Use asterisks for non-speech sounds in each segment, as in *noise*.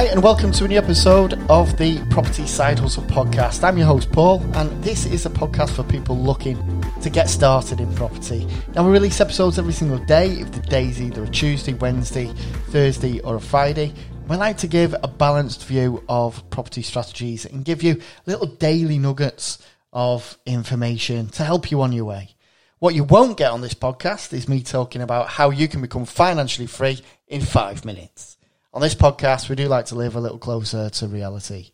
Right, and welcome to a new episode of the Property Side Hustle podcast. I'm your host, Paul, and this is a podcast for people looking to get started in property. Now, we release episodes every single day, if the day's either a Tuesday, Wednesday, Thursday, or a Friday. We like to give a balanced view of property strategies and give you little daily nuggets of information to help you on your way. What you won't get on this podcast is me talking about how you can become financially free in five minutes. On this podcast, we do like to live a little closer to reality.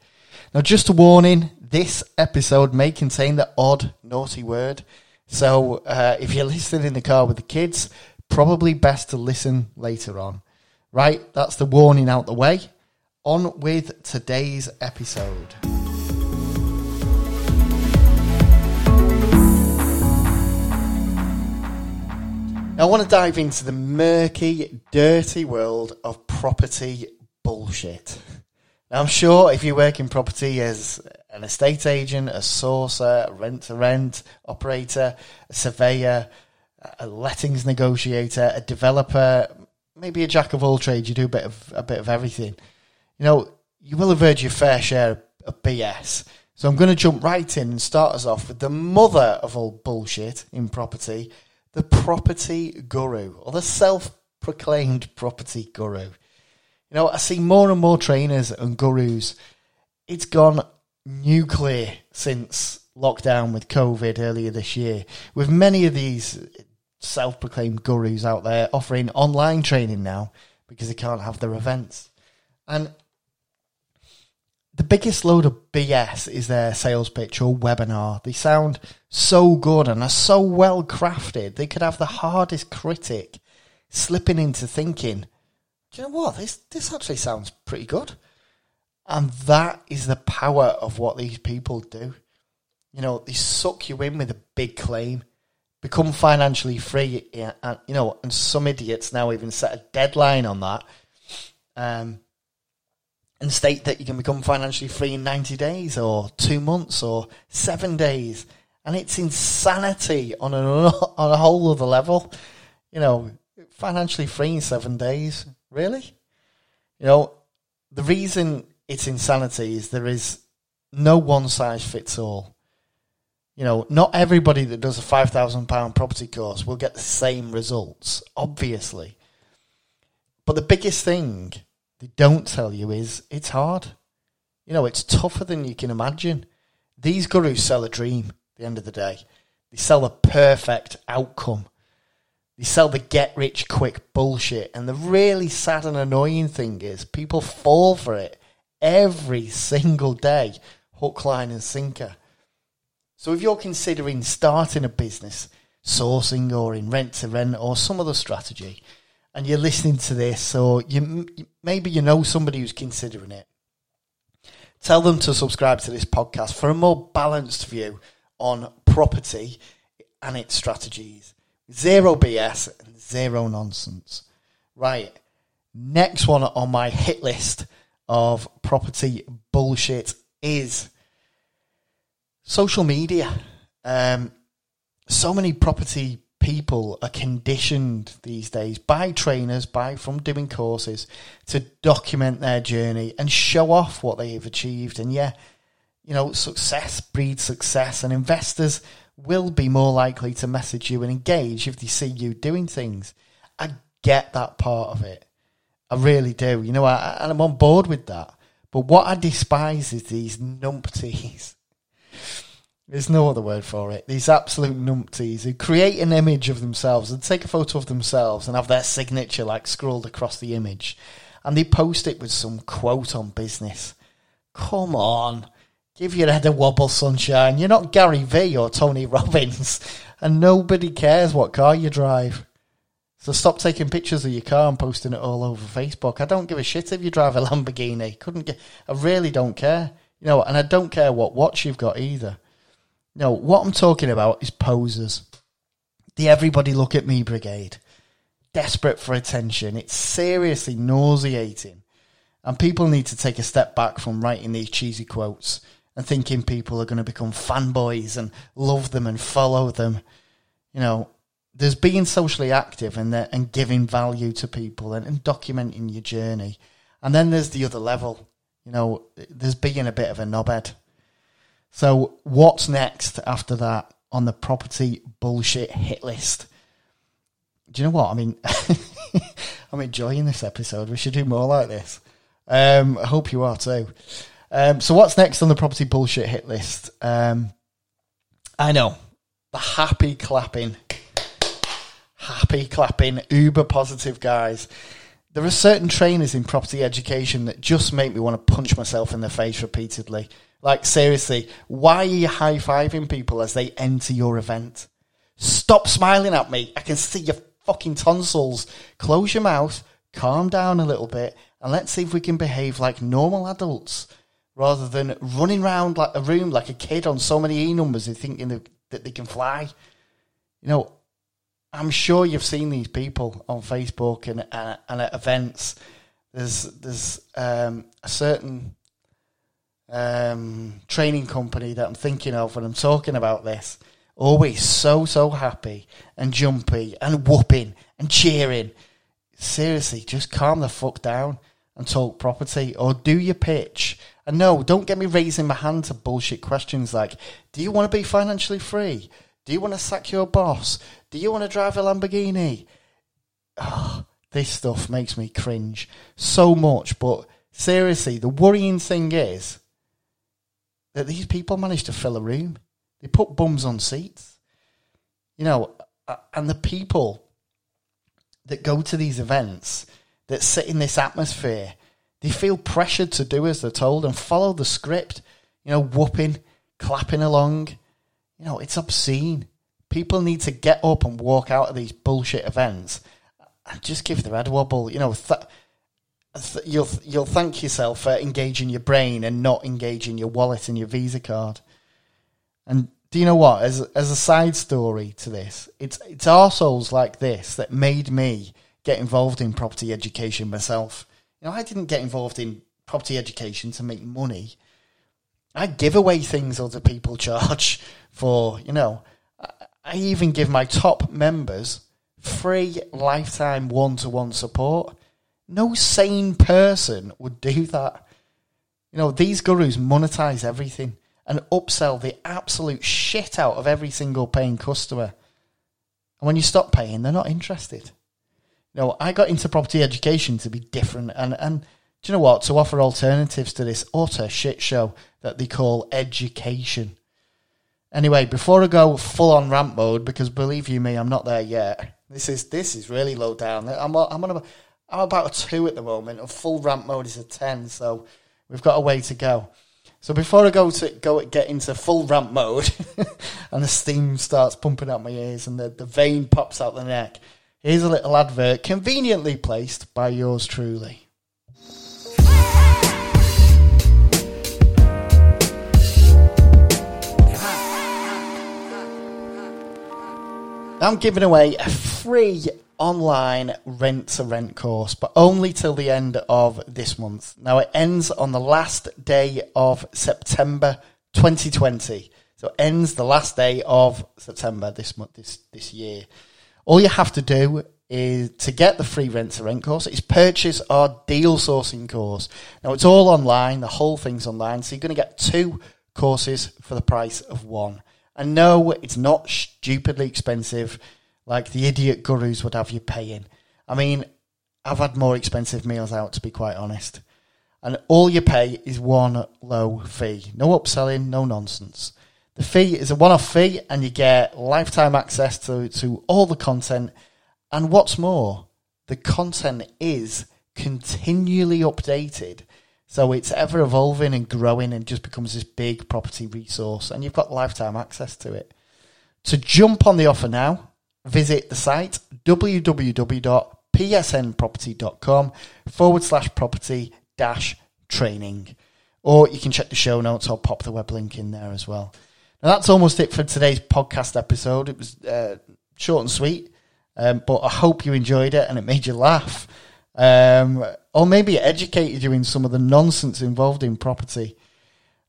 Now, just a warning this episode may contain the odd naughty word. So, uh, if you're listening in the car with the kids, probably best to listen later on. Right, that's the warning out the way. On with today's episode. Now, I want to dive into the murky, dirty world of property bullshit. Now, I'm sure if you work in property as an estate agent, a sourcer, rent to rent operator, a surveyor, a lettings negotiator, a developer, maybe a jack of all trades, you do a bit of a bit of everything. You know, you will have heard your fair share of BS. So I'm going to jump right in and start us off with the mother of all bullshit in property, the property guru or the self proclaimed property guru. You know, I see more and more trainers and gurus. It's gone nuclear since lockdown with COVID earlier this year, with many of these self proclaimed gurus out there offering online training now because they can't have their events. And the biggest load of BS is their sales pitch or webinar. They sound so good and are so well crafted. They could have the hardest critic slipping into thinking, do you know what? This this actually sounds pretty good. And that is the power of what these people do. You know, they suck you in with a big claim, become financially free, and you know, and some idiots now even set a deadline on that. Um, and state that you can become financially free in 90 days or two months or seven days. And it's insanity on a, *laughs* on a whole other level. You know, financially free in seven days. Really? You know, the reason it's insanity is there is no one size fits all. You know, not everybody that does a £5,000 property course will get the same results, obviously. But the biggest thing they don't tell you is it's hard. You know, it's tougher than you can imagine. These gurus sell a dream at the end of the day. They sell a perfect outcome. They sell the get rich quick bullshit. And the really sad and annoying thing is people fall for it every single day, hook, line, and sinker. So if you're considering starting a business, sourcing or in rent to rent or some other strategy, and you're listening to this, or you maybe you know somebody who's considering it, tell them to subscribe to this podcast for a more balanced view on property and its strategies. Zero BS zero nonsense. Right. Next one on my hit list of property bullshit is social media. Um, so many property people are conditioned these days by trainers, by from doing courses to document their journey and show off what they have achieved. And yeah, you know, success breeds success, and investors will be more likely to message you and engage if they see you doing things. I get that part of it. I really do. You know, I, and I'm on board with that. But what I despise is these numpties *laughs* there's no other word for it. These absolute numpties who create an image of themselves and take a photo of themselves and have their signature like scrolled across the image. And they post it with some quote on business. Come on. Give your head a wobble, sunshine. You're not Gary Vee or Tony Robbins. *laughs* And nobody cares what car you drive. So stop taking pictures of your car and posting it all over Facebook. I don't give a shit if you drive a Lamborghini. Couldn't get I really don't care. You know, and I don't care what watch you've got either. No, what I'm talking about is posers. The everybody look at me brigade. Desperate for attention. It's seriously nauseating. And people need to take a step back from writing these cheesy quotes and thinking people are going to become fanboys and love them and follow them. You know, there's being socially active and and giving value to people and, and documenting your journey. And then there's the other level. You know, there's being a bit of a knobhead. So what's next after that on the property bullshit hit list? Do you know what? I mean, *laughs* I'm enjoying this episode. We should do more like this. Um, I hope you are too. Um, so what's next on the property bullshit hit list? Um, I know the happy clapping, happy clapping, uber positive guys. There are certain trainers in property education that just make me want to punch myself in the face repeatedly. Like seriously, why are you high fiving people as they enter your event? Stop smiling at me. I can see your fucking tonsils. Close your mouth, calm down a little bit, and let's see if we can behave like normal adults rather than running around like a room like a kid on so many e numbers and thinking that they can fly. You know, I'm sure you've seen these people on Facebook and and, and at events. There's there's um, a certain um, training company that I'm thinking of when I'm talking about this. Always so so happy and jumpy and whooping and cheering. Seriously, just calm the fuck down and talk property or do your pitch. And no, don't get me raising my hand to bullshit questions like, do you want to be financially free? Do you want to sack your boss? Do you want to drive a Lamborghini? Oh, this stuff makes me cringe so much. But seriously, the worrying thing is that these people manage to fill a room. They put bums on seats. You know, and the people that go to these events that sit in this atmosphere, they feel pressured to do as they're told and follow the script. You know, whooping, clapping along. You know, it's obscene. People need to get up and walk out of these bullshit events and just give their head wobble. You know, th- th- you'll you'll thank yourself for engaging your brain and not engaging your wallet and your Visa card. And do you know what? As as a side story to this, it's it's arseholes like this that made me get involved in property education myself. You know, I didn't get involved in property education to make money. I give away things other people *laughs* charge for, you know. I even give my top members free lifetime one to one support. No sane person would do that. You know, these gurus monetize everything and upsell the absolute shit out of every single paying customer. And when you stop paying, they're not interested. Know, I got into property education to be different and, and do you know what? To offer alternatives to this utter shit show that they call education. Anyway, before I go full on rant mode, because believe you me, I'm not there yet. This is this is really low down. I'm I'm on a, I'm about a two at the moment. A full ramp mode is a ten, so we've got a way to go. So before I go to go get into full ramp mode, *laughs* and the steam starts pumping out my ears and the, the vein pops out the neck, Here's a little advert conveniently placed by yours truly. I'm giving away a free online rent to rent course, but only till the end of this month. Now it ends on the last day of September 2020. So it ends the last day of September this month this this year. All you have to do is to get the free rent to rent course is purchase our deal sourcing course. Now it's all online, the whole thing's online, so you're going to get two courses for the price of one. And no, it's not stupidly expensive like the idiot gurus would have you paying. I mean, I've had more expensive meals out to be quite honest. And all you pay is one low fee. No upselling, no nonsense. The fee is a one off fee, and you get lifetime access to, to all the content. And what's more, the content is continually updated. So it's ever evolving and growing and just becomes this big property resource, and you've got lifetime access to it. To jump on the offer now, visit the site www.psnproperty.com forward slash property dash training. Or you can check the show notes, I'll pop the web link in there as well. Now that's almost it for today's podcast episode. It was uh, short and sweet, um, but I hope you enjoyed it and it made you laugh, um, or maybe it educated you in some of the nonsense involved in property.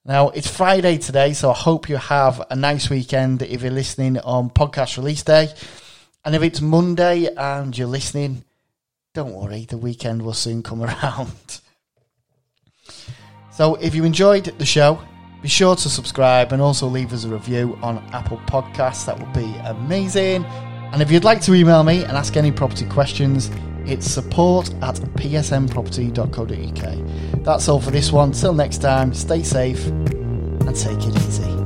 Now it's Friday today, so I hope you have a nice weekend if you're listening on podcast release day, and if it's Monday and you're listening, don't worry, the weekend will soon come *laughs* around. So if you enjoyed the show, be sure to subscribe and also leave us a review on Apple Podcasts. That would be amazing. And if you'd like to email me and ask any property questions, it's support at psnproperty.co.uk. That's all for this one. Till next time, stay safe and take it easy.